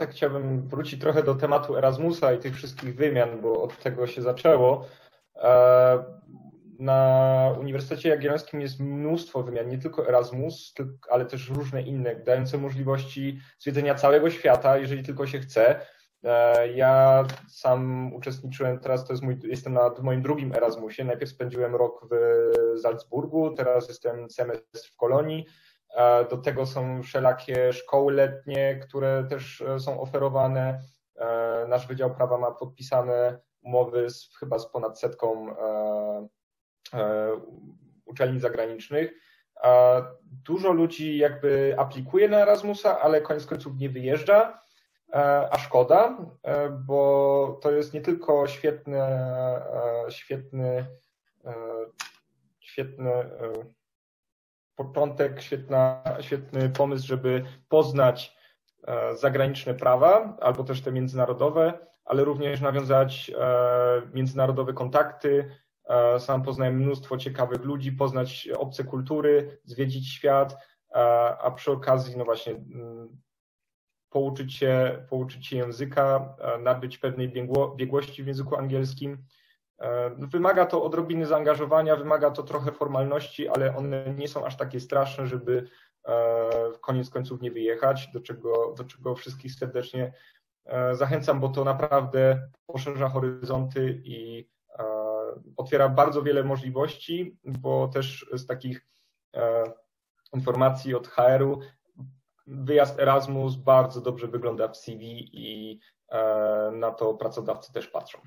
tak chciałbym wrócić trochę do tematu Erasmusa i tych wszystkich wymian, bo od tego się zaczęło. E, na Uniwersytecie Jagiellońskim jest mnóstwo wymian, nie tylko Erasmus, ale też różne inne, dające możliwości zwiedzenia całego świata, jeżeli tylko się chce. E, ja sam uczestniczyłem, teraz to jest mój, jestem na moim drugim Erasmusie. Najpierw spędziłem rok w Salzburgu, teraz jestem semestr w Kolonii. E, do tego są wszelakie szkoły letnie, które też e, są oferowane. Nasz Wydział Prawa ma podpisane umowy z, chyba z ponad setką uczelni zagranicznych. Dużo ludzi jakby aplikuje na Erasmusa, ale koniec końców nie wyjeżdża. E, a szkoda, e, bo to jest nie tylko świetny, e, świetny, świetny początek, świetna, świetny pomysł, żeby poznać zagraniczne prawa, albo też te międzynarodowe, ale również nawiązać międzynarodowe kontakty. Sam poznałem mnóstwo ciekawych ludzi, poznać obce kultury, zwiedzić świat, a przy okazji, no właśnie, mm, pouczyć się, pouczyć się języka, e, nabyć pewnej biegło, biegłości w języku angielskim. E, wymaga to odrobiny zaangażowania, wymaga to trochę formalności, ale one nie są aż takie straszne, żeby w e, koniec końców nie wyjechać, do czego, do czego wszystkich serdecznie zachęcam, bo to naprawdę poszerza horyzonty i otwiera bardzo wiele możliwości, bo też z takich informacji od HR-u wyjazd Erasmus bardzo dobrze wygląda w CV i e, na to pracodawcy też patrzą.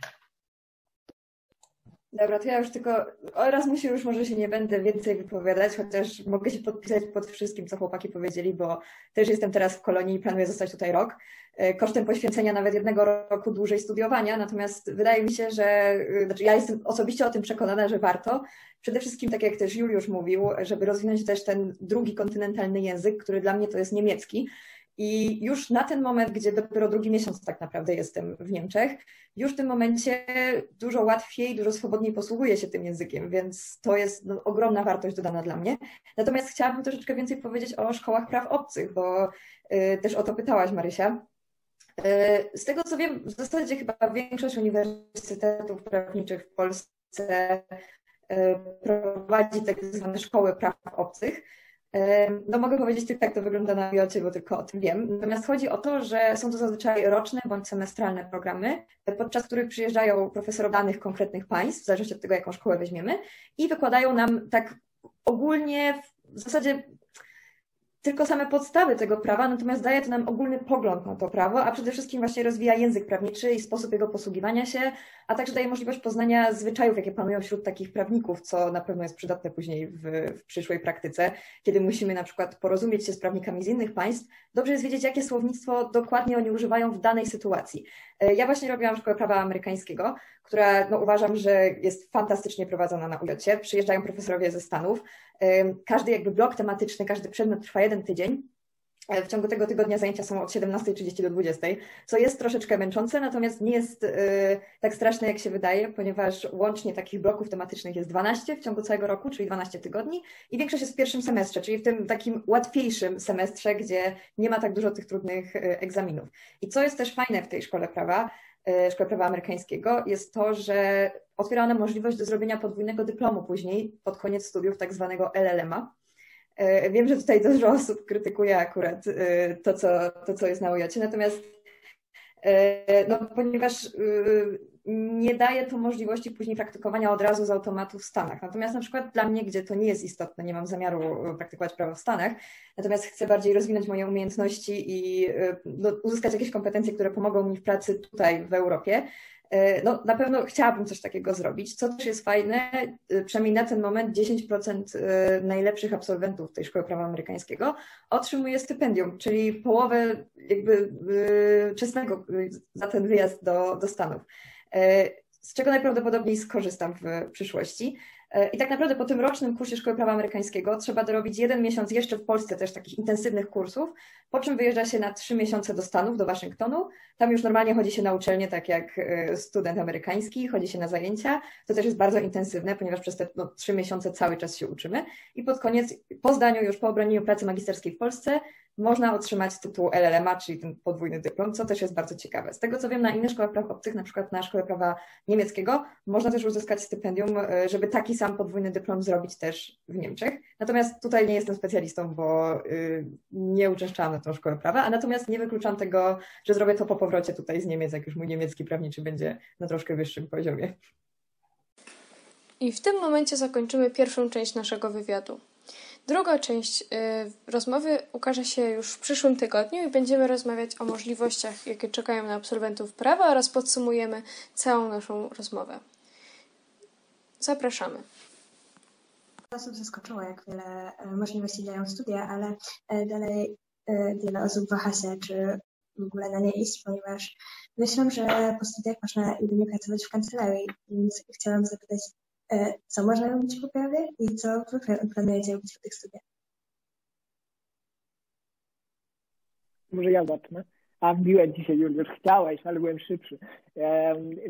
Dobra, to ja już tylko o Erasmusie już może się nie będę więcej wypowiadać, chociaż mogę się podpisać pod wszystkim, co chłopaki powiedzieli, bo też jestem teraz w kolonii i planuję zostać tutaj rok. E, kosztem poświęcenia nawet jednego roku dłużej studiowania, natomiast wydaje mi się, że e, znaczy ja jestem osobiście o tym przekonana, że warto. Przede wszystkim, tak jak też Juliusz mówił, żeby rozwinąć też ten drugi kontynentalny język, który dla mnie to jest niemiecki. I już na ten moment, gdzie dopiero drugi miesiąc tak naprawdę jestem w Niemczech, już w tym momencie dużo łatwiej, dużo swobodniej posługuję się tym językiem, więc to jest no, ogromna wartość dodana dla mnie. Natomiast chciałabym troszeczkę więcej powiedzieć o szkołach praw obcych, bo y, też o to pytałaś, Marysia. Y, z tego co wiem, w zasadzie chyba większość uniwersytetów prawniczych w Polsce y, prowadzi tak zwane szkoły praw obcych. No mogę powiedzieć tylko, jak to wygląda na Jocie, bo tylko o tym wiem. Natomiast chodzi o to, że są to zazwyczaj roczne bądź semestralne programy, podczas których przyjeżdżają profesorowie danych konkretnych państw, w zależności od tego, jaką szkołę weźmiemy, i wykładają nam tak ogólnie w zasadzie tylko same podstawy tego prawa, natomiast daje to nam ogólny pogląd na to prawo, a przede wszystkim właśnie rozwija język prawniczy i sposób jego posługiwania się, a także daje możliwość poznania zwyczajów, jakie panują wśród takich prawników, co na pewno jest przydatne później w, w przyszłej praktyce, kiedy musimy na przykład porozumieć się z prawnikami z innych państw. Dobrze jest wiedzieć, jakie słownictwo dokładnie oni używają w danej sytuacji. E, ja właśnie robiłam szkołę prawa amerykańskiego, która no, uważam, że jest fantastycznie prowadzona na UJ. Przyjeżdżają profesorowie ze Stanów. E, każdy jakby blok tematyczny, każdy przedmiot trwa jeden tydzień. E, w ciągu tego tygodnia zajęcia są od 17.30 do 20.00, co jest troszeczkę męczące, natomiast nie jest tak straszne, jak się wydaje, ponieważ łącznie takich bloków tematycznych jest 12 w ciągu całego roku, czyli 12 tygodni i większość jest w pierwszym semestrze, czyli w tym takim łatwiejszym semestrze, gdzie nie ma tak dużo tych trudnych egzaminów. I co jest też fajne w tej szkole prawa, E, Szkoły Prawa Amerykańskiego, jest to, że otwiera nam możliwość do zrobienia podwójnego dyplomu później, pod koniec studiów, tak zwanego LLM-a. E, wiem, że tutaj dużo osób krytykuje akurat e, to, co, to, co jest na ujocie, natomiast no, ponieważ nie daje to możliwości później praktykowania od razu z automatu w Stanach. Natomiast na przykład dla mnie, gdzie to nie jest istotne, nie mam zamiaru praktykować prawa w Stanach, natomiast chcę bardziej rozwinąć moje umiejętności i no, uzyskać jakieś kompetencje, które pomogą mi w pracy tutaj w Europie, e, no, na pewno chciałabym coś takiego zrobić. Co też jest fajne, e, przynajmniej na ten moment 10% e, najlepszych absolwentów tej szkoły prawa amerykańskiego otrzymuje stypendium, czyli połowę jakby czesnego za ten wyjazd do, do Stanów. E, z czego najprawdopodobniej skorzystam w przyszłości. E, I tak naprawdę po tym rocznym kursie Szkoły Prawa Amerykańskiego trzeba dorobić jeden miesiąc jeszcze w Polsce też takich intensywnych kursów, po czym wyjeżdża się na trzy miesiące do Stanów, do Waszyngtonu. Tam już normalnie chodzi się na uczelnię, tak jak y, student amerykański, chodzi się na zajęcia. To też jest bardzo intensywne, ponieważ przez te no, trzy miesiące cały czas się uczymy. I pod koniec, po zdaniu, już po obronieniu pracy magisterskiej w Polsce, można otrzymać tytuł LLM-a, czyli ten podwójny dyplom, co też jest bardzo ciekawe. Z tego co wiem, na innych szkołach praw obcych, na przykład na Szkole Prawa Niemieckiego, można też uzyskać stypendium, e, żeby taki sam podwójny dyplom zrobić też w Niemczech. Natomiast tutaj nie jestem specjalistą, bo y, nie uczęszczałam na tą Szkołę Prawa, a natomiast nie wykluczam tego, że zrobię to po powrocie tutaj z Niemiec, jak już mój niemiecki prawniczy będzie na troszkę wyższym poziomie. I w tym momencie zakończymy pierwszą część naszego wywiadu. Druga część y, rozmowy ukaże się już w przyszłym tygodniu i będziemy rozmawiać o możliwościach, jakie czekają na absolwentów prawa oraz podsumujemy całą naszą rozmowę. Zapraszamy. osób zaskoczyło, jak wiele e, możliwości dają studia, ale e, dalej e, wiele osób waha się, czy w ogóle na nie iść, ponieważ myślę, że po studiach można jedynie pracować w kancelarii, więc chciałam zapytać, co można robić po prawie i co wy planujecie robić po tych studiach? Może ja zacznę. A wbiłem dzisiaj, już chciałeś, ale byłem szybszy.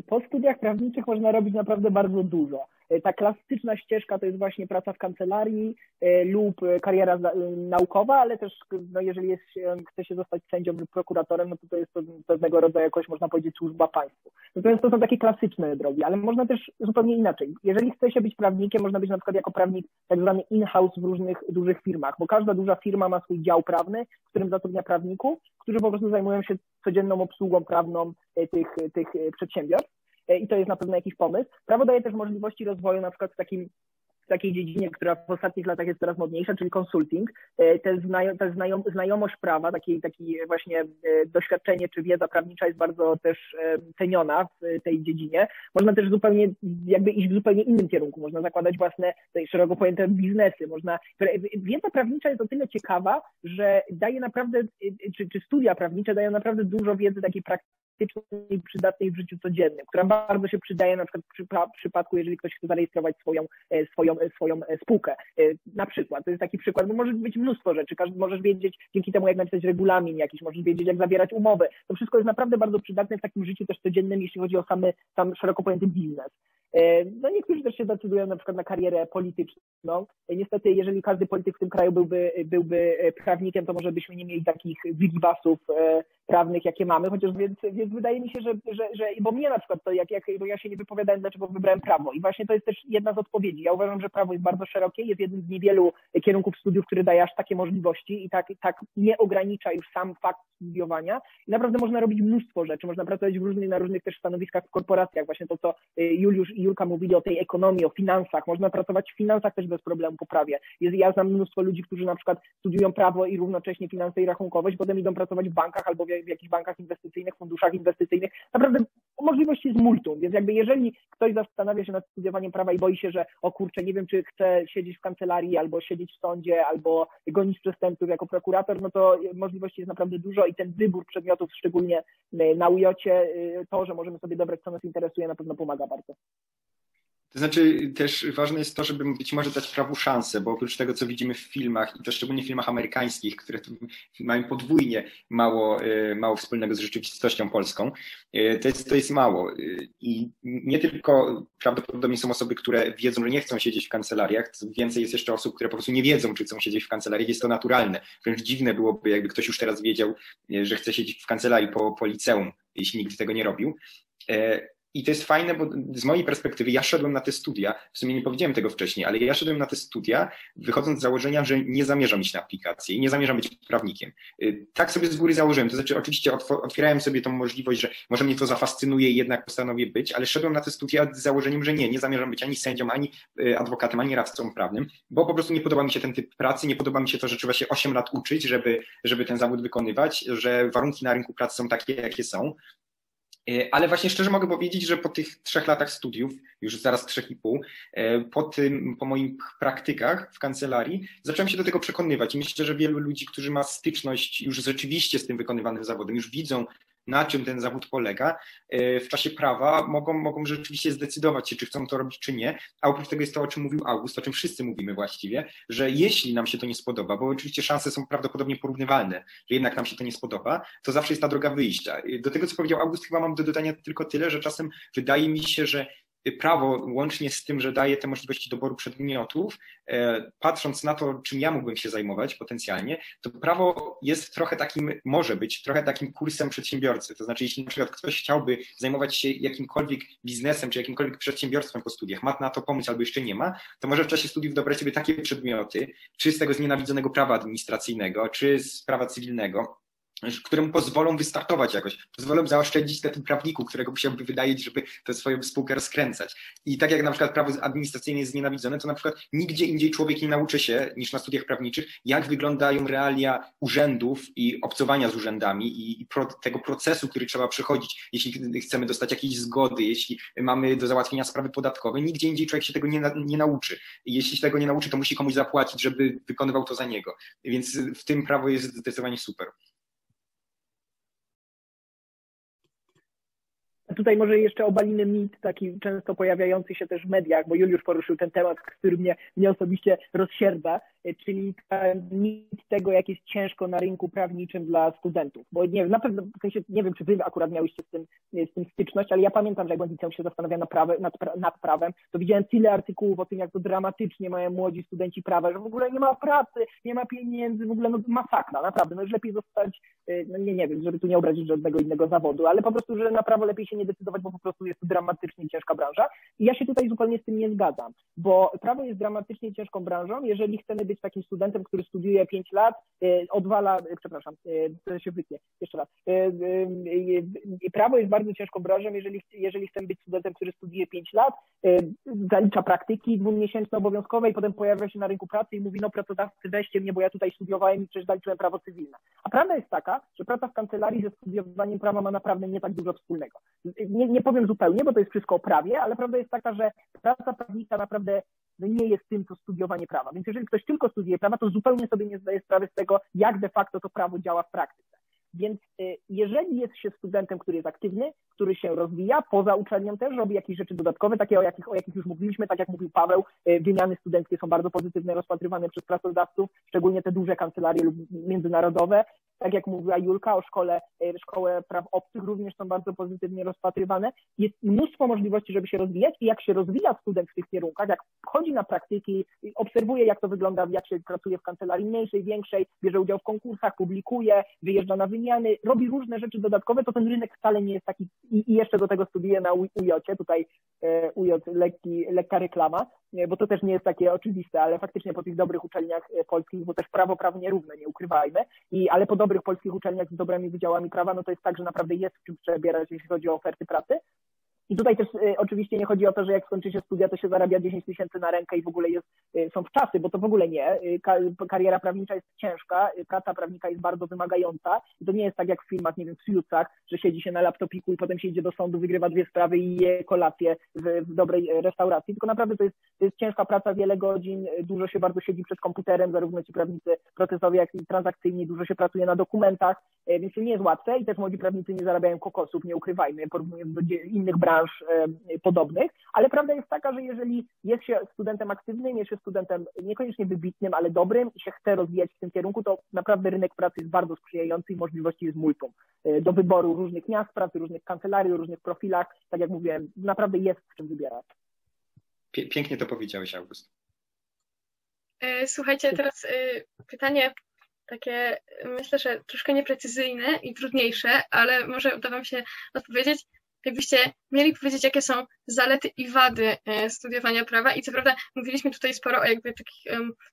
Po studiach prawniczych można robić naprawdę bardzo dużo. E, ta klasyczna ścieżka to jest właśnie praca w kancelarii e, lub kariera naukowa, ale też no jeżeli jest, chce się zostać sędzią lub prokuratorem, no to to jest pewnego rodzaju jakoś można powiedzieć służba państwu. Natomiast to są takie klasyczne drogi, ale można też zupełnie inaczej. Jeżeli chce się być prawnikiem, można być na przykład jako prawnik tak zwany in-house w różnych dużych firmach, bo każda duża firma ma swój dział prawny, w którym zatrudnia prawników, którzy po prostu zajmują się codzienną obsługą prawną e, tych, tych przedsiębiorstw. E, i to jest na pewno jakiś pomysł. Prawo daje też możliwości rozwoju na przykład w takim w takiej dziedzinie, która w ostatnich latach jest coraz modniejsza, czyli consulting. E, te znajom, ta znajom, znajomość prawa, taki, taki właśnie e, doświadczenie czy wiedza prawnicza jest bardzo też ceniona w tej dziedzinie. Można też zupełnie jakby iść w zupełnie innym kierunku. Można zakładać własne szeroko pojęte biznesy. Można, wiedza prawnicza jest o tyle ciekawa, że daje naprawdę, czy, czy studia prawnicze dają naprawdę dużo wiedzy takiej praktycznej praktycznej, przydatnej w życiu codziennym, która bardzo się przydaje na przykład w przypadku, jeżeli ktoś chce zarejestrować swoją, e, swoją, e, swoją e, spółkę. Na przykład, to jest taki przykład, bo może być mnóstwo rzeczy, możesz wiedzieć dzięki temu, jak napisać regulamin jakiś, możesz wiedzieć, jak zawierać umowy. To wszystko jest naprawdę bardzo przydatne w takim życiu też codziennym, jeśli chodzi o samy, sam szeroko pojęty biznes. No niektórzy też się decydują na przykład na karierę polityczną. Niestety, jeżeli każdy polityk w tym kraju byłby, byłby prawnikiem, to może byśmy nie mieli takich wigibasów prawnych, jakie mamy, chociaż więc, więc wydaje mi się, że, że, że bo mnie na przykład to jak, jak bo ja się nie wypowiadałem, dlaczego wybrałem prawo. I właśnie to jest też jedna z odpowiedzi. Ja uważam, że prawo jest bardzo szerokie, jest jednym z niewielu kierunków studiów, który daje aż takie możliwości i tak, tak nie ogranicza już sam fakt studiowania. I naprawdę można robić mnóstwo rzeczy, można pracować w różnych, na różnych też stanowiskach w korporacjach, właśnie to, co Juliusz i Julka mówili o tej ekonomii, o finansach, można pracować w finansach też bez problemu po prawie. Ja znam mnóstwo ludzi, którzy na przykład studiują prawo i równocześnie finanse i rachunkowość, potem idą pracować w bankach albo w w jakichś bankach inwestycyjnych, funduszach inwestycyjnych. Naprawdę możliwości jest multum, więc jakby jeżeli ktoś zastanawia się nad studiowaniem prawa i boi się, że o kurczę, nie wiem, czy chce siedzieć w kancelarii, albo siedzieć w sądzie, albo gonić przestępców jako prokurator, no to możliwości jest naprawdę dużo i ten wybór przedmiotów, szczególnie na ujocie, to, że możemy sobie dobrać, co nas interesuje, na pewno pomaga bardzo. To znaczy też ważne jest to, żeby być może dać prawu szansę, bo oprócz tego, co widzimy w filmach, i to szczególnie w filmach amerykańskich, które mają podwójnie mało, e, mało wspólnego z rzeczywistością polską, e, to jest, to jest mało. E, I nie tylko prawdopodobnie są osoby, które wiedzą, że nie chcą siedzieć w kancelariach, więcej jest jeszcze osób, które po prostu nie wiedzą, czy chcą siedzieć w kancelariach, jest to naturalne. Wręcz dziwne byłoby, jakby ktoś już teraz wiedział, że chce siedzieć w kancelarii po, po liceum, jeśli nigdy tego nie robił. I to jest fajne, bo z mojej perspektywy ja szedłem na te studia, w sumie nie powiedziałem tego wcześniej, ale ja szedłem na te studia, wychodząc z założenia, że nie zamierzam iść na aplikację i nie zamierzam być prawnikiem. Y, tak sobie z góry założyłem, to znaczy oczywiście otwierałem sobie tą możliwość, że może mnie to zafascynuje i jednak postanowię być, ale szedłem na te studia z założeniem, że nie, nie zamierzam być ani sędzią, ani y, adwokatem, ani radcą prawnym, bo po prostu nie podoba mi się ten typ pracy, nie podoba mi się to, że trzeba się 8 lat uczyć, żeby, żeby ten zawód wykonywać, że warunki na rynku pracy są takie, jakie są. E, ale właśnie szczerze mogę powiedzieć, że po tych trzech latach studiów, już zaraz trzech i pół, e, po tym, po moich praktykach w kancelarii, zacząłem się do tego przekonywać i myślę, że wielu ludzi, którzy ma styczność już rzeczywiście z tym wykonywanym zawodem, już widzą na czym ten zawód polega, e, w czasie prawa mogą, mogą rzeczywiście zdecydować się, czy chcą to robić, czy nie. A oprócz tego jest to, o czym mówił August, o czym wszyscy mówimy właściwie, że jeśli nam się to nie spodoba, bo oczywiście szanse są prawdopodobnie porównywalne, że jednak nam się to nie spodoba, to zawsze jest ta droga wyjścia. Do tego, co powiedział August, chyba mam do dodania tylko tyle, że czasem wydaje mi się, że prawo, łącznie z tym, że daje te możliwości doboru przedmiotów, e, patrząc na to, czym ja mógłbym się zajmować potencjalnie, to prawo jest trochę takim, może być trochę takim kursem przedsiębiorcy. To znaczy, jeśli na przykład ktoś chciałby zajmować się jakimkolwiek biznesem czy jakimkolwiek przedsiębiorstwem po studiach, ma na to pomysł albo jeszcze nie ma, to może w czasie studiów dobrać sobie takie przedmioty, czy z tego znienawidzonego prawa administracyjnego, czy z prawa cywilnego, któremu pozwolą wystartować jakoś, pozwolą zaoszczędzić na tym prawniku, którego musiałby wydać, żeby tę swoją spółkę rozkręcać. I tak jak na przykład prawo administracyjne jest znienawidzone, to na przykład nigdzie indziej człowiek nie nauczy się niż na studiach prawniczych, jak wyglądają realia urzędów i obcowania z urzędami i pro, tego procesu, który trzeba przechodzić, jeśli chcemy dostać jakieś zgody, jeśli mamy do załatwienia sprawy podatkowe. Nigdzie indziej człowiek się tego nie, nie nauczy. I jeśli się tego nie nauczy, to musi komuś zapłacić, żeby wykonywał to za niego. Więc w tym prawo jest zdecydowanie super. Tutaj może jeszcze obalimy mit taki często pojawiający się też w mediach, bo Juliusz poruszył ten temat, który mnie, mnie osobiście rozsierdza, czyli mit tego, jak jest ciężko na rynku prawniczym dla studentów. Bo nie, na pewno, w sensie, nie wiem, czy wy akurat miałyście z tym, z tym styczność, ale ja pamiętam, że jak byłem się zastanawiałem nad, prawe, nad, nad prawem, to widziałem tyle artykułów o tym, jak to dramatycznie mają młodzi studenci prawa, że w ogóle nie ma pracy, nie ma pieniędzy, w ogóle no, masakra, naprawdę. No już lepiej zostać, y, no nie, nie wiem, żeby tu nie obrazić żadnego innego zawodu, ale po prostu, że na prawo lepiej się nie decydować, bo po prostu jest to dramatycznie ciężka branża. I ja się tutaj zupełnie z tym nie zgadzam, bo prawo jest dramatycznie ciężką branżą, jeżeli chcemy być takim studentem, który studiuje 5 lat, y, odwala, y, przepraszam, to się wytnie, jeszcze raz. Prawo jest bardzo ciężką branżą, jeżeli, jeżeli chcemy być studentem, który studiuje 5 lat, zalicza praktyki dwumiesięczne obowiązkowe i potem pojawia się na rynku pracy i mówi, no pracodawcy weźcie mnie, bo ja tutaj studiowałem i przecież zaliczyłem prawo cywilne. A prawda jest taka, że praca w kancelarii ze studiowaniem prawa ma naprawdę nie tak dużo wspólnego nie, nie powiem zupełnie, bo to jest wszystko o prawie, ale prawda jest taka, że praca prawnika naprawdę nie jest tym, co studiowanie prawa. Więc jeżeli ktoś tylko studiuje prawa, to zupełnie sobie nie zdaje sprawy z tego, jak de facto to prawo działa w praktyce. Więc y, jeżeli jest się studentem, który jest aktywny, który się rozwija, poza uczelnią też robi jakieś rzeczy dodatkowe, takie o jakich, o jakich już mówiliśmy, tak jak mówił Paweł, y, wymiany studenckie są bardzo pozytywne, rozpatrywane przez pracodawców, szczególnie te duże kancelarie lub międzynarodowe. Tak jak mówiła Julka o szkole, y, szkołę praw obcych również są bardzo pozytywnie rozpatrywane. Jest mnóstwo możliwości, żeby się rozwijać i jak się rozwija student w tych kierunkach, jak wchodzi na praktyki, obserwuje jak to wygląda, jak się pracuje w kancelarii mniejszej, większej, bierze udział w konkursach, publikuje, wyjeżdża na wymiany, robi różne rzeczy dodatkowe, to ten rynek wcale nie jest taki i, i jeszcze do tego studiuje na UJ, tutaj e, UJ lekki, lekka reklama, bo to też nie jest takie oczywiste, ale faktycznie po tych dobrych uczelniach e, polskich, bo też prawo prawo nierówne, nie ukrywajmy, i, ale po dobrych polskich uczelniach z dobrymi wydziałami prawa, no to jest tak, że naprawdę jest w czym przebierać, jeśli chodzi o oferty pracy, i tutaj też y, oczywiście nie chodzi o to, że jak skończy się studia, to się zarabia 10 tysięcy na rękę i w ogóle jest, y, są w czasy, bo to w ogóle nie. Y, kariera prawnicza jest ciężka, y, praca prawnika jest bardzo wymagająca. I to nie jest tak jak w filmach, nie wiem, w Suitsach, że siedzi się na laptopiku i potem się idzie do sądu, wygrywa dwie sprawy i je kolację w, w dobrej restauracji. Tylko naprawdę to jest, to jest ciężka praca, wiele godzin, dużo się bardzo siedzi przed komputerem, zarówno ci prawnicy procesowi, jak i transakcyjni, dużo się pracuje na dokumentach, więc to nie jest łatwe i też młodzi prawnicy nie zarabiają kokosów, nie ukrywajmy, porównując do innych branż podobnych, ale prawda jest taka, że jeżeli jest się studentem aktywnym, jest się studentem niekoniecznie wybitnym, ale dobrym i się chce rozwijać w tym kierunku, to naprawdę rynek pracy jest bardzo sprzyjający i możliwości jest multum e, do wyboru różnych miast pracy, różnych kancelarii, różnych profilach. Tak jak mówiłem, naprawdę jest w czym wybierać. Pięknie to powiedziałeś, August. E, słuchajcie, teraz e, pytanie takie, myślę, że troszkę nieprecyzyjne i trudniejsze, ale może uda Wam się odpowiedzieć jakbyście mieli powiedzieć, jakie są zalety i wady e, studiowania prawa i co prawda mówiliśmy tutaj sporo o jakby takich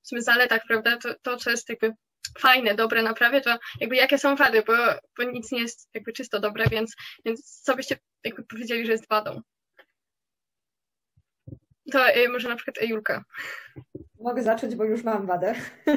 w sumie zaletach, prawda, to, to co jest jakby fajne, dobre na prawie, to jakby jakie są wady, bo, bo nic nie jest jakby czysto dobre, więc, więc co byście jakby powiedzieli, że jest wadą? To e, może na przykład Julka. Mogę zacząć, bo już mam wadę.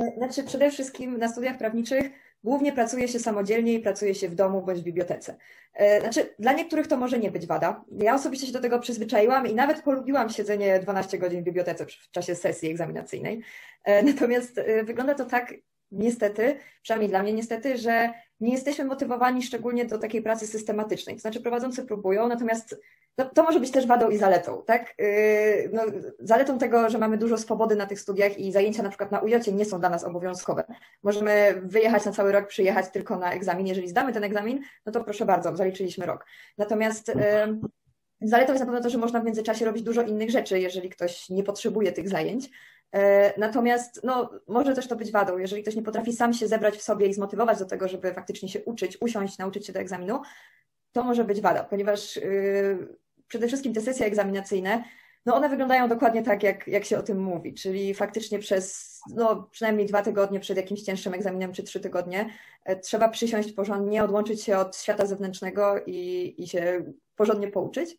E, znaczy przede wszystkim na studiach prawniczych Głównie pracuje się samodzielnie i pracuje się w domu bądź w bibliotece. E, znaczy, dla niektórych to może nie być wada. Ja osobiście się do tego przyzwyczaiłam i nawet polubiłam siedzenie 12 godzin w bibliotece w czasie sesji egzaminacyjnej. E, natomiast e, wygląda to tak, niestety, przynajmniej dla mnie niestety, że nie jesteśmy motywowani szczególnie do takiej pracy systematycznej. To znaczy prowadzący próbują, natomiast no, to może być też wadą i zaletą, tak? Yy, no, zaletą tego, że mamy dużo swobody na tych studiach i zajęcia na przykład na ujocie nie są dla nas obowiązkowe. Możemy wyjechać na cały rok, przyjechać tylko na egzamin. Jeżeli zdamy ten egzamin, no to proszę bardzo, zaliczyliśmy rok. Natomiast yy, zaletą jest na pewno to, że można w międzyczasie robić dużo innych rzeczy, jeżeli ktoś nie potrzebuje tych zajęć. E, natomiast no, może też to być wadą, jeżeli ktoś nie potrafi sam się zebrać w sobie i zmotywować do tego, żeby faktycznie się uczyć, usiąść, nauczyć się do egzaminu, to może być wada, ponieważ yy, przede wszystkim te sesje egzaminacyjne, no one wyglądają dokładnie tak, jak, jak się o tym mówi, czyli faktycznie przez no, przynajmniej dwa tygodnie przed jakimś cięższym egzaminem czy trzy tygodnie e, trzeba przysiąść porządnie, odłączyć się od świata zewnętrznego i, i się porządnie pouczyć.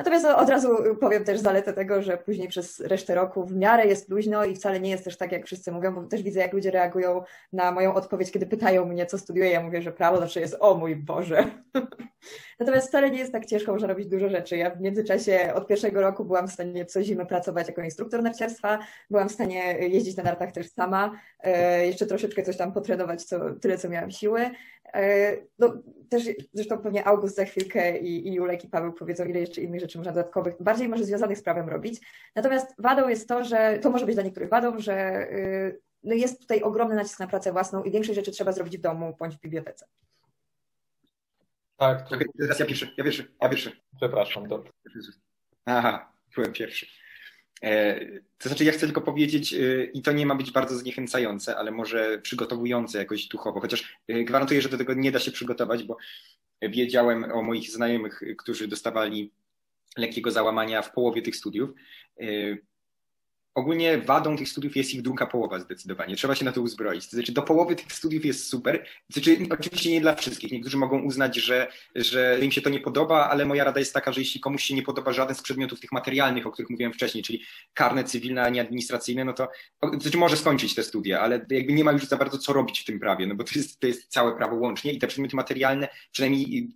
Natomiast od razu powiem też zaletę tego, że później przez resztę roku w miarę jest luźno i wcale nie jest też tak, jak wszyscy mówią, bo też widzę, jak ludzie reagują na moją odpowiedź, kiedy pytają mnie, co studiuję. Ja mówię, że prawo zawsze jest, o mój Boże. Natomiast wcale nie jest tak ciężko, można robić dużo rzeczy. Ja w międzyczasie od pierwszego roku byłam w stanie co zimę pracować jako instruktor narciarstwa, byłam w stanie jeździć na nartach też sama, e, jeszcze troszeczkę coś tam potrenować, co, tyle co miałam siły. E, no, też zresztą pewnie August za chwilkę i, i Julek i Paweł powiedzą, ile jeszcze innych rzeczy można dodatkowych, bardziej może związanych z prawem robić. Natomiast wadą jest to, że to może być dla niektórych wadą, że y, no jest tutaj ogromny nacisk na pracę własną i większość rzeczy trzeba zrobić w domu bądź w bibliotece. Tak. To... Teraz ja pierwszy, ja pierwszy, ja pierwszy. Przepraszam, dobrze. Aha, byłem pierwszy. E, to znaczy, ja chcę tylko powiedzieć, e, i to nie ma być bardzo zniechęcające, ale może przygotowujące jakoś duchowo, chociaż e, gwarantuję, że do tego nie da się przygotować, bo wiedziałem o moich znajomych, którzy dostawali lekkiego załamania w połowie tych studiów ogólnie wadą tych studiów jest ich druga połowa zdecydowanie. Trzeba się na to uzbroić. To znaczy do połowy tych studiów jest super. To znaczy, oczywiście nie dla wszystkich. Niektórzy mogą uznać, że, że im się to nie podoba, ale moja rada jest taka, że jeśli komuś się nie podoba żaden z przedmiotów tych materialnych, o których mówiłem wcześniej, czyli karne, cywilne, a nie administracyjne, no to, to znaczy może skończyć te studia, ale jakby nie ma już za bardzo co robić w tym prawie, no bo to jest, to jest całe prawo łącznie i te przedmioty materialne, przynajmniej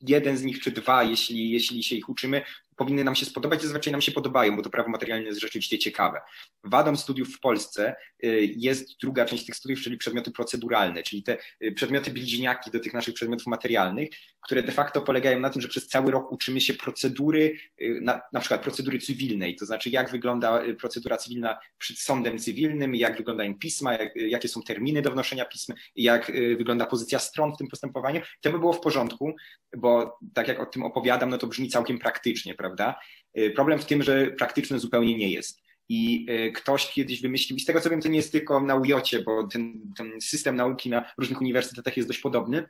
jeden z nich czy dwa, jeśli, jeśli się ich uczymy, powinny nam się spodobać zazwyczaj nam się podobają, bo to prawo materialne jest rzeczywiście ciekawe. Wadą studiów w Polsce y, jest druga część tych studiów, czyli przedmioty proceduralne, czyli te y, przedmioty bliźniaki do tych naszych przedmiotów materialnych, które de facto polegają na tym, że przez cały rok uczymy się procedury, y, na, na przykład procedury cywilnej, to znaczy jak wygląda procedura cywilna przed sądem cywilnym, jak wyglądają pisma, jak, jakie są terminy do wnoszenia pism, jak wygląda pozycja stron w tym postępowaniu. To by było w porządku, bo tak jak o tym opowiadam, no to brzmi całkiem praktycznie, prawda? Y, problem w tym, że praktyczny zupełnie nie jest. I y, ktoś kiedyś wymyślił, i z tego co wiem, to nie jest tylko na UJ, bo ten, ten system nauki na różnych uniwersytetach jest dość podobny,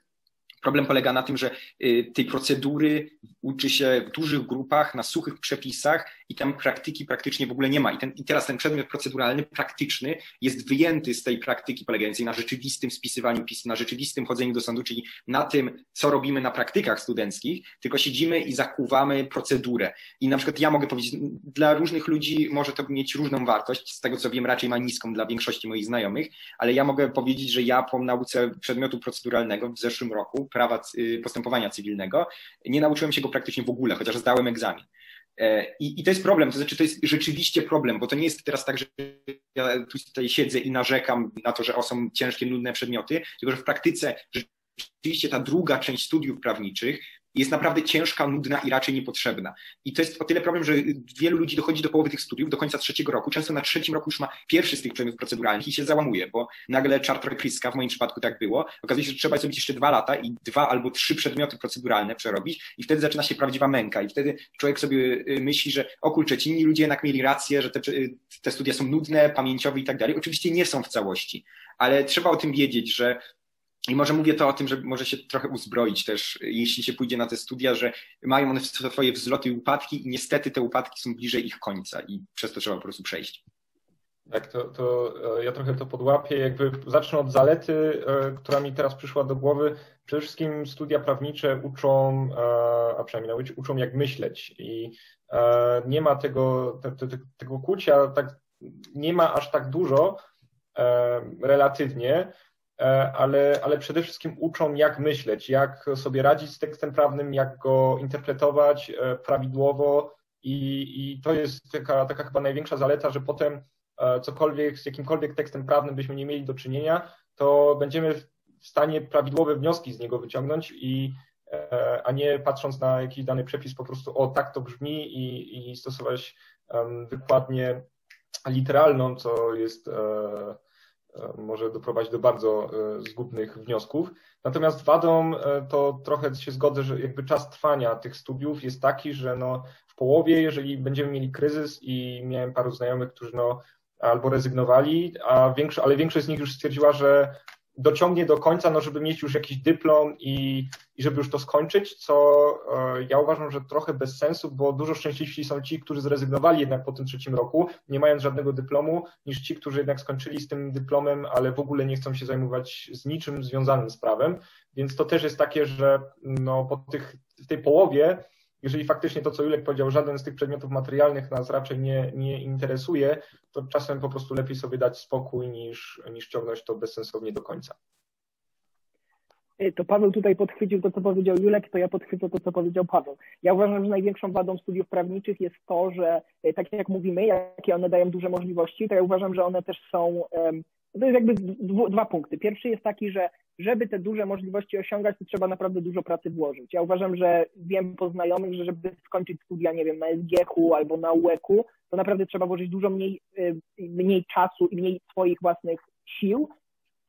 Problem polega na tym, że y, tej procedury uczy się w dużych grupach, na suchych przepisach i tam praktyki praktycznie w ogóle nie ma. I, ten, I teraz ten przedmiot proceduralny, praktyczny, jest wyjęty z tej praktyki polegającej na rzeczywistym spisywaniu pism, na rzeczywistym chodzeniu do sądu, czyli na tym, co robimy na praktykach studenckich, tylko siedzimy i zakuwamy procedurę. I na przykład ja mogę powiedzieć, dla różnych ludzi może to mieć różną wartość, z tego co wiem raczej ma niską dla większości moich znajomych, ale ja mogę powiedzieć, że ja po nauce przedmiotu proceduralnego w zeszłym roku prawa y, postępowania cywilnego. Nie nauczyłem się go praktycznie w ogóle, chociaż zdałem egzamin. E, I, I, to jest problem, to znaczy to jest rzeczywiście problem, bo to nie jest teraz tak, że ja tutaj siedzę i narzekam na to, że o, są ciężkie, nudne przedmioty, tylko że w praktyce rzeczywiście ta druga część studiów prawniczych jest naprawdę ciężka, nudna i raczej niepotrzebna. I to jest o tyle problem, że wielu ludzi dochodzi do połowy tych studiów, do końca trzeciego roku, często na trzecim roku już ma pierwszy z tych przedmiotów proceduralnych i się załamuje, bo nagle czartrokryska, w moim przypadku tak było, okazuje się, że trzeba zrobić jeszcze dwa lata i dwa albo trzy przedmioty proceduralne przerobić i wtedy zaczyna się prawdziwa męka i wtedy człowiek sobie y, myśli, że o kurczę, ci inni ludzie jednak mieli rację, że te, y, te studia są nudne, pamięciowe i tak dalej. Oczywiście nie są w całości, ale trzeba o tym wiedzieć, że i może mówię to o tym, że może się trochę uzbroić też, jeśli się pójdzie na te studia, że mają one swoje wzloty i upadki i niestety te upadki są bliżej ich końca i przez to trzeba po prostu przejść. Tak, to, to e, ja trochę to podłapię. Jakby zacznę od zalety, e, która mi teraz przyszła do głowy. Przede wszystkim studia prawnicze uczą, e, a przynajmniej nauczyć, uczą jak myśleć i nie ma tego, te, te, tego kłucia, tak, nie ma aż tak dużo relatywnie, ale, ale przede wszystkim uczą, jak myśleć, jak sobie radzić z tekstem prawnym, jak go interpretować e, prawidłowo. I, i to jest taka, taka chyba największa zaleta, że potem e, cokolwiek, z jakimkolwiek tekstem prawnym byśmy nie mieli do czynienia, to będziemy w stanie prawidłowe wnioski z niego wyciągnąć i a nie patrząc na jakiś dany przepis po prostu o tak to brzmi i, i stosować um, wykładnię literalną, co jest e, e, może doprowadzić do bardzo e, zgubnych wniosków. Natomiast wadą to trochę się zgodzę, że jakby czas trwania tych studiów jest taki, że no w połowie, jeżeli będziemy mieli kryzys i miałem paru znajomych, którzy no albo rezygnowali, a większo, ale większość z nich już stwierdziła, że dociągnie do końca, no żeby mieć już jakiś dyplom i, i żeby już to skończyć, co e, ja uważam, że trochę bez sensu, bo dużo szczęśliwsi są ci, którzy zrezygnowali jednak po tym trzecim roku, nie mając żadnego dyplomu, niż ci, którzy jednak skończyli z tym dyplomem, ale w ogóle nie chcą się zajmować z niczym związanym z prawem. Więc to też jest takie, że no, po tych, w tej połowie jeżeli faktycznie to, co Julek powiedział, żaden z tych przedmiotów materialnych nas raczej nie, nie interesuje, to czasem po prostu lepiej sobie dać spokój niż, niż ciągnąć to bezsensownie do końca. Y, to Paweł tutaj podchwycił to, co powiedział Julek, to ja podchwycę to, co powiedział Paweł. Ja uważam, że największą wadą studiów prawniczych jest to, że y, tak jak mówimy, jakie one dają duże możliwości, to ja uważam, że one też są, to jest jakby dwa punkty. Pierwszy jest taki, że żeby te duże możliwości osiągać, to trzeba naprawdę dużo pracy włożyć. Ja uważam, że wiem po znajomych, że żeby skończyć studia, nie wiem, na SGH albo na UEK-u, to naprawdę trzeba włożyć dużo mniej, y, mniej czasu i mniej swoich własnych sił,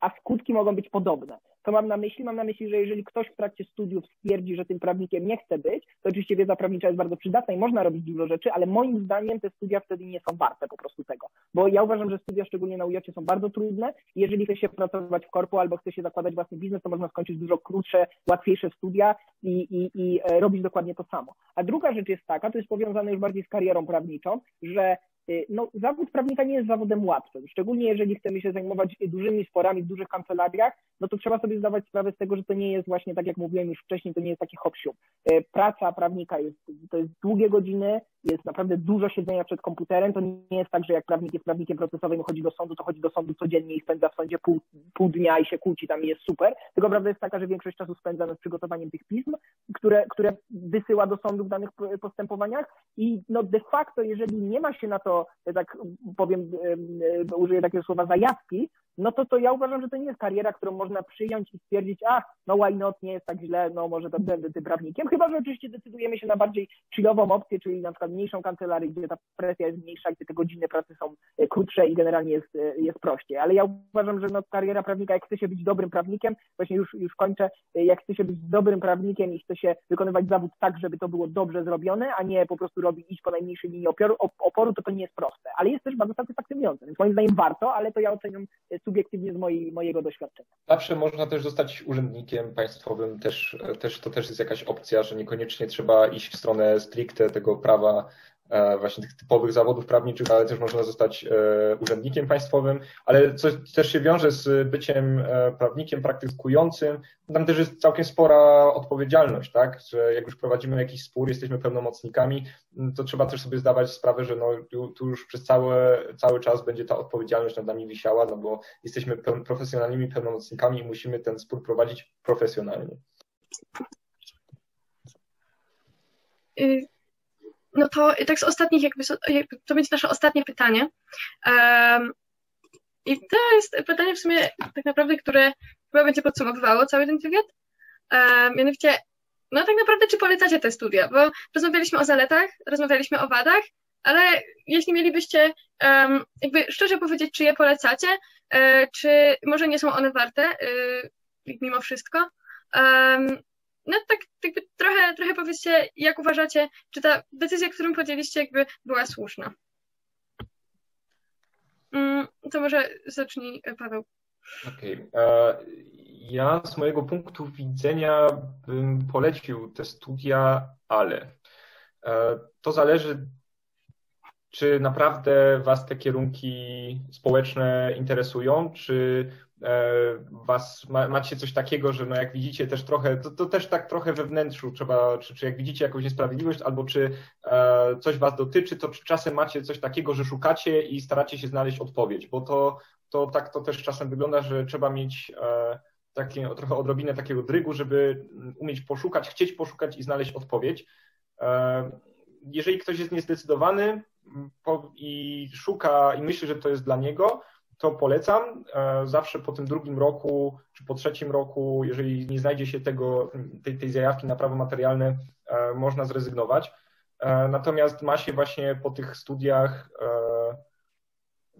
a skutki mogą być podobne. Co mam na myśli? Mam na myśli, że jeżeli ktoś w trakcie studiów stwierdzi, że tym prawnikiem nie chce być, to oczywiście wiedza prawnicza jest bardzo przydatna i można robić dużo rzeczy, ale moim zdaniem te studia wtedy nie są warte po prostu tego. Bo ja uważam, że studia, szczególnie na UJ są bardzo trudne. Jeżeli chce się pracować w korpo albo chce się zakładać własny biznes, to można skończyć dużo krótsze, łatwiejsze studia i, i, i e, robić dokładnie to samo. A druga rzecz jest taka, to jest powiązane już bardziej z karierą prawniczą, że no, zawód prawnika nie jest zawodem łatwym, szczególnie jeżeli chcemy się zajmować dużymi sporami w dużych kancelariach, no to trzeba sobie zdawać sprawę z tego, że to nie jest właśnie, tak jak mówiłem już wcześniej, to nie jest taki hop y, Praca prawnika jest, to jest długie godziny, jest naprawdę dużo siedzenia przed komputerem, to nie jest tak, że jak prawnik jest prawnikiem procesowym chodzi do sądu, to chodzi do sądu codziennie i spędza w sądzie pół, pół dnia i się kłóci tam i jest super, tylko prawda jest taka, że większość czasu spędza nad przygotowaniem tych pism, które, które wysyła do sądu w danych postępowaniach i no de facto, jeżeli nie ma się na to tak powiem, użyję takiego słowa, zajawki, no to, to ja uważam, że to nie jest kariera, którą można przyjąć i stwierdzić, a no why not, nie jest tak źle, no może to będę tym prawnikiem, chyba, że oczywiście decydujemy się na bardziej chillową opcję, czyli na przykład mniejszą kancelarię, gdzie ta presja jest mniejsza, gdzie te godziny pracy są e, krótsze i generalnie jest, e, jest prościej. Ale ja uważam, że no kariera prawnika, jak chce się być dobrym prawnikiem, właśnie już, już kończę, e, jak chce się być dobrym prawnikiem i chce się wykonywać zawód tak, żeby to było dobrze zrobione, a nie po prostu robić iść po najmniejszej linii oporu, to to nie jest proste. Ale jest też bardzo satysfakcjonujące, więc moim zdaniem warto, ale to ja oceniam subiektywnie z mojej, mojego doświadczenia. Zawsze można też zostać urzędnikiem państwowym, też, też, to też jest jakaś opcja, że niekoniecznie trzeba iść w stronę stricte tego prawa właśnie tych typowych zawodów prawniczych, ale też można zostać e, urzędnikiem państwowym, ale co też się wiąże z byciem e, prawnikiem praktykującym, tam też jest całkiem spora odpowiedzialność, tak, że jak już prowadzimy jakiś spór, jesteśmy pełnomocnikami, to trzeba też sobie zdawać sprawę, że no, tu już przez cały, cały czas będzie ta odpowiedzialność nad nami wisiała, no bo jesteśmy profesjonalnymi pełnomocnikami i musimy ten spór prowadzić profesjonalnie. Y, no to tak z ostatnich, jakby, to będzie nasze ostatnie pytanie. Um, I to jest pytanie w sumie tak naprawdę, które chyba będzie podsumowywało cały ten wywiad. Um, mianowicie, no tak naprawdę, czy polecacie te studia? Bo rozmawialiśmy o zaletach, rozmawialiśmy o wadach, ale jeśli mielibyście um, jakby szczerze powiedzieć, czy je polecacie, e, czy może nie są one warte e, mimo wszystko, no tak jakby trochę, trochę powiedzcie, jak uważacie, czy ta decyzja, którą podjęliście, jakby była słuszna? Mm, to może zacznij Paweł. Okej. Okay. E, ja z mojego punktu widzenia bym polecił te studia, ale e, to zależy, czy naprawdę Was te kierunki społeczne interesują, czy E, was, macie coś takiego, że no jak widzicie też trochę, to, to też tak trochę we wnętrzu trzeba, czy, czy jak widzicie jakąś niesprawiedliwość, albo czy e, coś was dotyczy, to czy czasem macie coś takiego, że szukacie i staracie się znaleźć odpowiedź, bo to, to tak to też czasem wygląda, że trzeba mieć e, takie, trochę odrobinę takiego drygu, żeby umieć poszukać, chcieć poszukać i znaleźć odpowiedź. E, jeżeli ktoś jest niezdecydowany i szuka i myśli, że to jest dla niego, to polecam. Zawsze po tym drugim roku, czy po trzecim roku, jeżeli nie znajdzie się tego, tej, tej zajawki na prawo materialne, można zrezygnować. Natomiast ma się właśnie po tych studiach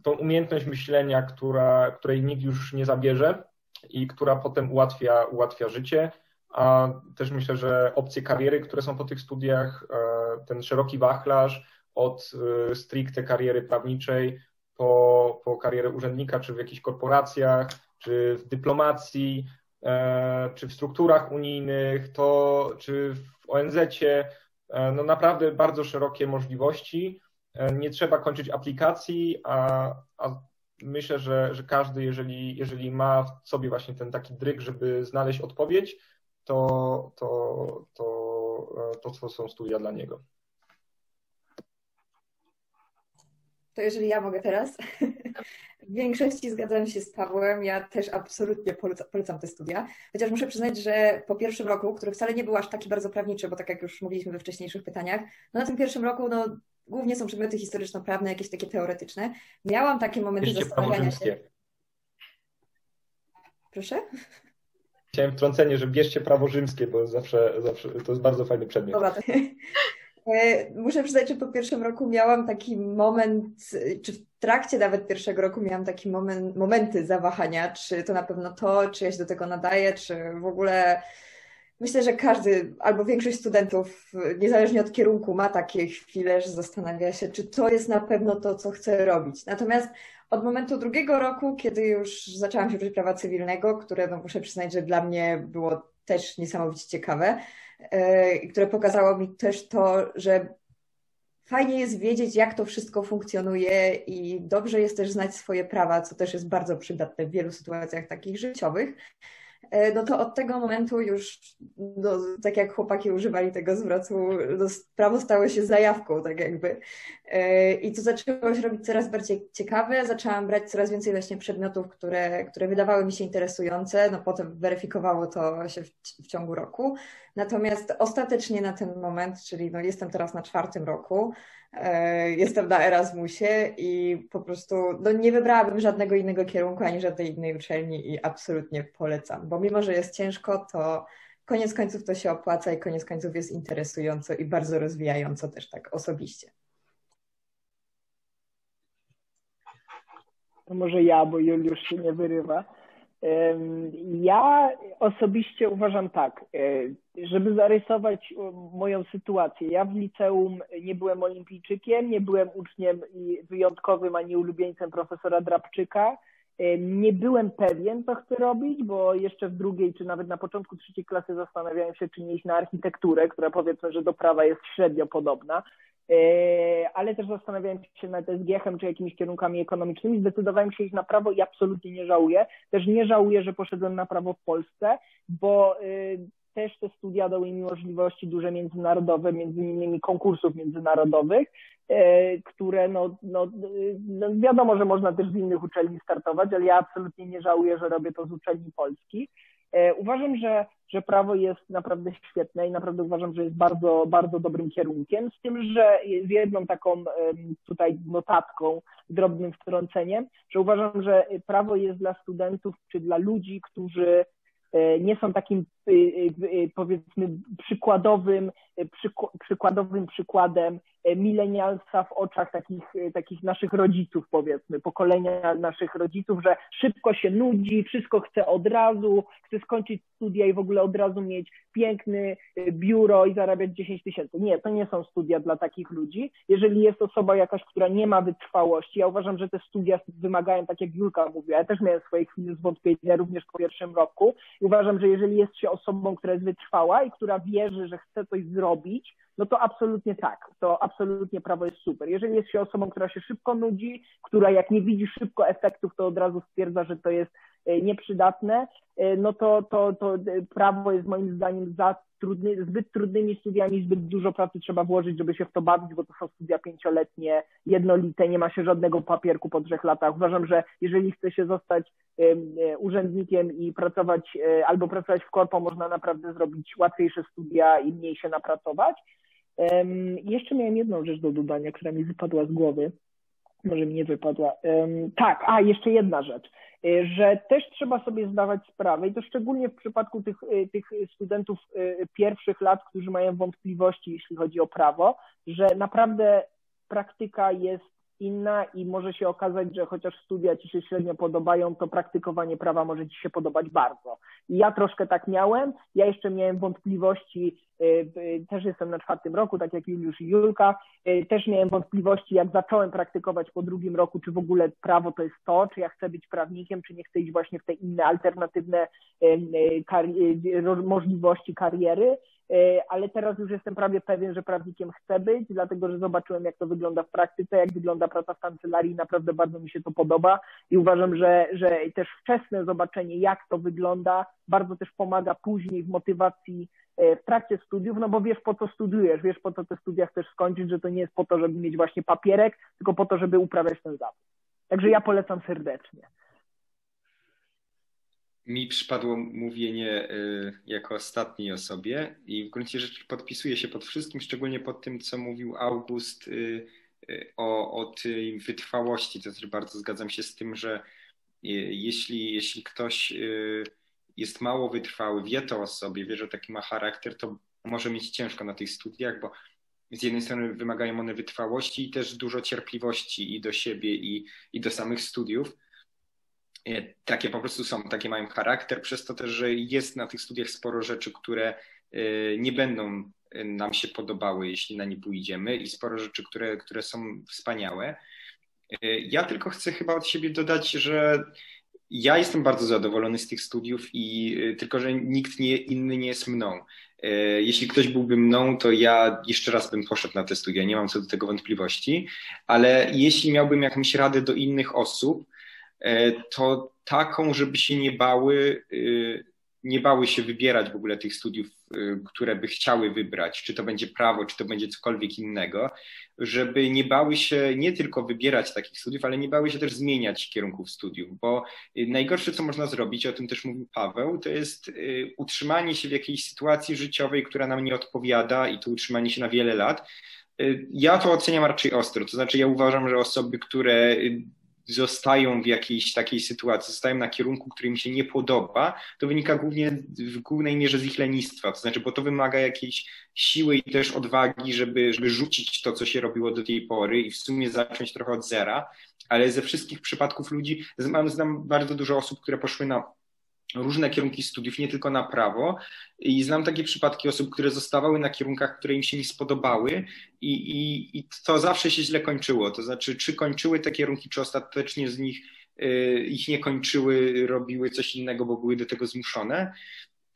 tą umiejętność myślenia, która, której nikt już nie zabierze i która potem ułatwia, ułatwia życie. A też myślę, że opcje kariery, które są po tych studiach, e, ten szeroki wachlarz od e, stricte kariery prawniczej po, po karierę urzędnika, czy w jakichś korporacjach, czy w dyplomacji, e, czy w strukturach unijnych, to czy w ONZ-cie, no naprawdę bardzo szerokie możliwości. Nie trzeba kończyć aplikacji, a, a myślę, że, że każdy, jeżeli, jeżeli ma w sobie właśnie ten taki dryg, żeby znaleźć odpowiedź, to, to, to, to, to są studia dla niego. To jeżeli ja mogę teraz. W większości zgadzam się z Pawłem. Ja też absolutnie polecam, te studia. Chociaż muszę przyznać, że po pierwszym roku, który wcale nie był aż taki bardzo prawniczy, bo tak jak już mówiliśmy we wcześniejszych pytaniach, no na tym pierwszym roku no, głównie są przedmioty historyczno-prawne, jakieś takie teoretyczne. Miałam takie momenty Bierzcie zastanawiania się. Proszę? Chciałem wtrącenie, że bierzcie prawo rzymskie, bo zawsze, zawsze to jest bardzo fajny przedmiot. Dobra, to... E, muszę przyznać, że po pierwszym roku miałam taki moment, czy w trakcie nawet pierwszego roku miałam taki moment, momenty zawahania, czy to na pewno to, czy ja się do tego nadaję, czy w ogóle Myślę, że każdy albo większość studentów, niezależnie od kierunku, ma takie chwile, że zastanawia się, czy to jest na pewno to, co chce robić. Natomiast od momentu drugiego roku, kiedy już zaczęłam się uczyć prawa cywilnego, które no, muszę przyznać, że dla mnie było też niesamowicie ciekawe, które pokazało mi też to, że fajnie jest wiedzieć, jak to wszystko funkcjonuje i dobrze jest też znać swoje prawa, co też jest bardzo przydatne w wielu sytuacjach takich życiowych. E, no to od tego momentu już, no, tak jak chłopaki używali tego zwrotu, no, prawo stało się zajawką, tak jakby. E, I to zaczęło się robić coraz bardziej ciekawe. Zaczęłam brać coraz więcej właśnie przedmiotów, które, które wydawały mi się interesujące. No potem weryfikowało to się w, w ciągu roku. Natomiast ostatecznie na ten moment, czyli no jestem teraz na czwartym roku, e, jestem na Erasmusie i po prostu no nie wybrałabym żadnego innego kierunku ani żadnej innej uczelni i absolutnie polecam, bo mimo, że jest ciężko, to koniec końców to się opłaca i koniec końców jest interesująco i bardzo rozwijająco też tak osobiście. To może ja, bo Juliusz się nie wyrywa. Ja osobiście uważam tak, e, żeby zarysować moją sytuację. Ja w liceum nie byłem olimpijczykiem, nie byłem uczniem wyjątkowym ani ulubieńcem profesora Drabczyka. Nie byłem pewien, co chcę robić, bo jeszcze w drugiej, czy nawet na początku trzeciej klasy zastanawiałem się, czy nie iść na architekturę, która powiedzmy, że do prawa jest średnio podobna. E, ale też zastanawiałem się nad SGH-em czy jakimiś kierunkami ekonomicznymi. Zdecydowałem się iść na prawo i absolutnie nie żałuję. Też nie żałuję, że poszedłem na prawo w Polsce, bo y, też te studia dały mi możliwości duże międzynarodowe, między innymi konkursów międzynarodowych, e, które no, no, no, wiadomo, że można też z innych uczelni startować, ale ja absolutnie nie żałuję, że robię to z uczelni polskich. E, uważam, że, że prawo jest naprawdę świetne i naprawdę uważam, że jest bardzo, bardzo dobrym kierunkiem, z tym, że z jedną taką tutaj notatką, drobnym wtrąceniem, że uważam, że prawo jest dla studentów czy dla ludzi, którzy nie są takim y, y, powiedzmy przykładowym, przykładowym przykładem E, milenialsa w oczach takich, e, takich naszych rodziców, powiedzmy, pokolenia naszych rodziców, że szybko się nudzi, wszystko chce od razu, chce skończyć studia i w ogóle od razu mieć piękny e, biuro i zarabiać 10 tysięcy. Nie, to nie są studia dla takich ludzi. Jeżeli jest osoba jakaś, która nie ma wytrwałości, ja uważam, że te studia wymagają, tak jak Julka mówiła, ja też miałem swoje chwile zwątpienia również po pierwszym roku uważam, że jeżeli jest się osobą, która jest wytrwała i która wierzy, że chce coś zrobić, no to absolutnie tak, to absolutnie prawo jest super. Jeżeli jest się osobą, która się szybko nudzi, która jak nie widzi szybko efektów, to od razu stwierdza, że to jest nieprzydatne, e, no to, to, to prawo jest moim zdaniem za trudny, zbyt trudnymi studiami, zbyt dużo pracy trzeba włożyć, żeby się w to bawić, bo to są studia pięcioletnie, jednolite, nie ma się żadnego papierku po trzech latach. Uważam, że jeżeli chce się zostać e, urzędnikiem i pracować albo pracować w korpo, można naprawdę zrobić łatwiejsze studia i mniej się napracować. Jeszcze miałem jedną rzecz do dodania, która mi wypadła z głowy. Może mi nie wypadła. Tak, a jeszcze jedna rzecz, y, że też trzeba sobie zdawać sprawę, i to szczególnie w przypadku tych, y, tych studentów y, pierwszych lat, którzy mają wątpliwości, jeśli chodzi o prawo, że naprawdę praktyka jest inna i może się okazać, że chociaż studia ci się średnio podobają, to praktykowanie prawa może ci się podobać bardzo. I ja troszkę tak miałem. Ja jeszcze miałem wątpliwości, y, y, też jestem na czwartym roku, tak jak Juliusz i Julka, y, też miałem wątpliwości, jak zacząłem praktykować po drugim roku, czy w ogóle prawo to jest to, czy ja chcę być prawnikiem, czy nie chcę iść właśnie w te inne alternatywne możliwości kariery. E, ale teraz już jestem prawie pewien, że prawnikiem chcę być, dlatego że zobaczyłem, jak to wygląda w praktyce, jak wygląda praca w kancelarii, naprawdę bardzo mi się to podoba i uważam, że, że też wczesne zobaczenie, jak to wygląda, bardzo też pomaga później w motywacji e, w trakcie studiów, no bo wiesz po co studiujesz, wiesz po co te studia chcesz skończyć, że to nie jest po to, żeby mieć właśnie papierek, tylko po to, żeby uprawiać ten zawód. Także ja polecam serdecznie mi przypadło mówienie y, jako ostatniej osobie i w gruncie rzeczy podpisuję się pod wszystkim, szczególnie pod tym, co mówił August y, y, o, o tej wytrwałości. To znaczy bardzo zgadzam się z tym, że jeśli, jeśli ktoś jest mało wytrwały, wie to o sobie, wie, że taki ma charakter, to może mieć ciężko na tych studiach, bo z jednej strony wymagają one wytrwałości i też dużo cierpliwości i do siebie, i, i do samych studiów takie po prostu są, takie mają charakter, przez to też, że jest na tych studiach sporo rzeczy, które e, nie będą e, nam się podobały, jeśli na nie pójdziemy, i sporo rzeczy, które, które są wspaniałe. Ja tylko chcę chyba od siebie dodać, że ja jestem bardzo zadowolony z tych studiów i tylko, że nikt nie, inny nie jest mną. Jeśli ktoś byłby mną, to ja jeszcze raz bym poszedł na te studia, nie mam co do tego wątpliwości, ale jeśli miałbym jakąś radę do innych osób, E, to taką, żeby się nie bały, e, nie bały się wybierać w ogóle tych studiów, e, które by chciały wybrać, czy to będzie prawo, czy to będzie cokolwiek innego, żeby nie bały się nie tylko wybierać takich studiów, ale nie bały się też zmieniać kierunków studiów, bo najgorsze, co można zrobić, o tym też mówił Paweł, to jest utrzymanie się w jakiejś sytuacji życiowej, która nam nie odpowiada i to utrzymanie się na wiele lat. Ja to oceniam raczej ostro, to znaczy ja uważam, że osoby, które zostają w jakiejś takiej sytuacji, zostają na kierunku, który im się nie podoba, to wynika głównie w głównej mierze z ich lenistwa. To znaczy, bo to wymaga jakiejś siły i też odwagi, żeby, żeby rzucić to, co się robiło do tej pory i w sumie zacząć trochę od zera. Ale ze wszystkich przypadków ludzi, znam, znam bardzo dużo osób, które poszły na różne kierunki studiów, nie tylko na prawo. I znam takie przypadki osób, które zostawały na kierunkach, które im się nie spodobały i, i, i to zawsze się źle kończyło. To znaczy, czy kończyły te kierunki, czy ostatecznie z nich y, ich nie kończyły, robiły coś innego, bo były do tego zmuszone.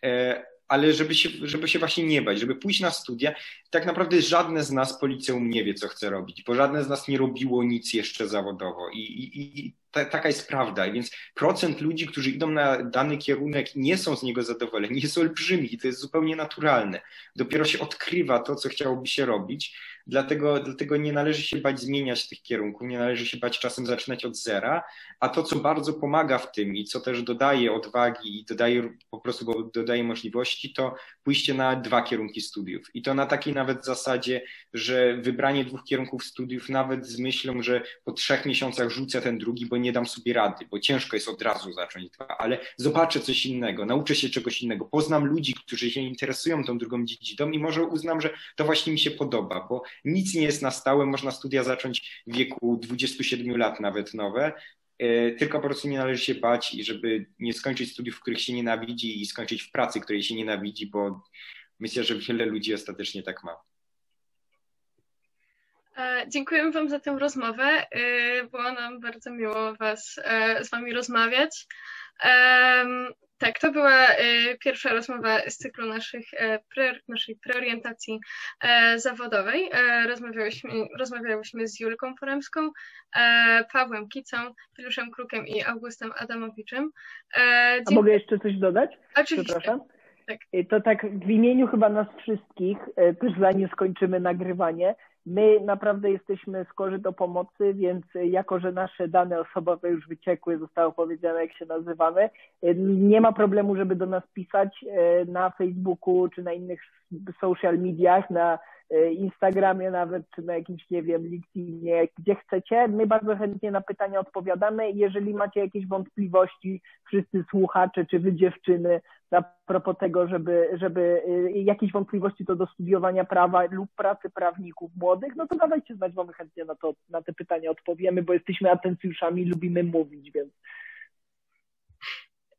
E, ale żeby się, żeby się właśnie nie bać, żeby pójść na studia, tak naprawdę żadne z nas po nie wie, co chce robić, bo żadne z nas nie robiło nic jeszcze zawodowo i, i, i ta, taka jest prawda. Więc procent ludzi, którzy idą na dany kierunek i nie są z niego zadowoleni, jest olbrzymi i to jest zupełnie naturalne. Dopiero się odkrywa to, co chciałoby się robić, dlatego, dlatego nie należy się bać zmieniać tych kierunków, nie należy się bać czasem zaczynać od zera, a to, co bardzo pomaga w tym i co też dodaje odwagi i dodaje po prostu bo dodaje możliwości, to pójście na dwa kierunki studiów. I to na takiej nawet zasadzie, że wybranie dwóch kierunków studiów nawet z myślą, że po trzech miesiącach rzucę ten drugi, bo nie dam sobie rady, bo ciężko jest od razu zacząć ale zobaczę coś innego, nauczę się czegoś innego, poznam ludzi, którzy się interesują tą drugą dziedziną i może uznam, że to właśnie mi się podoba, bo nic nie jest na stałe, można studia zacząć w wieku 27 lat nawet nowe, e, tylko po prostu nie należy się bać i żeby nie skończyć studiów, w których się nienawidzi i skończyć w pracy, której się nienawidzi, bo myślę, że wiele ludzi ostatecznie tak ma. E, dziękujemy Wam za tę rozmowę. E, było nam bardzo miło was, z Wami rozmawiać. Tak, to była pierwsza rozmowa z cyklu naszych, e, naszej preorientacji e, zawodowej. E, rozmawiałyśmy, rozmawiałyśmy z Julką Poremską, Pawłem Kicą, Juliuszem Krukiem i Augustem Adamowiczem. A mogę jeszcze coś dodać? Oczywiście. Przepraszam. Tak. To tak w imieniu chyba nas wszystkich, też zanim skończymy nagrywanie, My naprawdę jesteśmy skorzy do pomocy, więc jako, że nasze dane osobowe już wyciekły, zostało powiedziane, jak się nazywamy, nie ma problemu, żeby do nas pisać na Facebooku czy na innych social mediach, na E, Instagramie nawet, czy na jakimś, nie wiem, LinkedInie, gdzie chcecie. My bardzo chętnie na pytania odpowiadamy. Jeżeli macie jakieś wątpliwości, wszyscy słuchacze, czy wy dziewczyny, a propos tego, żeby, żeby e, jakieś wątpliwości to do studiowania prawa lub pracy prawników młodych, no to dawajcie znać, bo my chętnie na, to, na te pytania odpowiemy, bo jesteśmy atencjuszami, lubimy mówić, więc.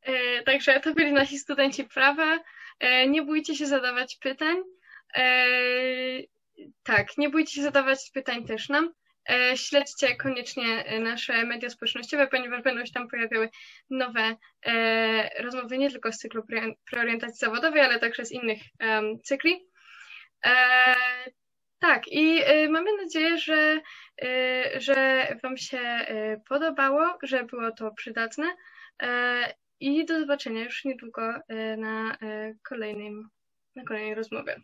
E, także to byli nasi studenci prawa. Nie bójcie się zadawać pytań. E, tak, nie bójcie się zadawać pytań też nam. E, śledźcie koniecznie nasze media społecznościowe, ponieważ będą się tam pojawiały nowe e, rozmowy nie tylko z cyklu preorientacji zawodowej, ale także z innych cykli. Tak, i mamy nadzieję, że, że Wam się podobało, że było to przydatne i do zobaczenia już niedługo na kolejnym na kolejnej rozmowie.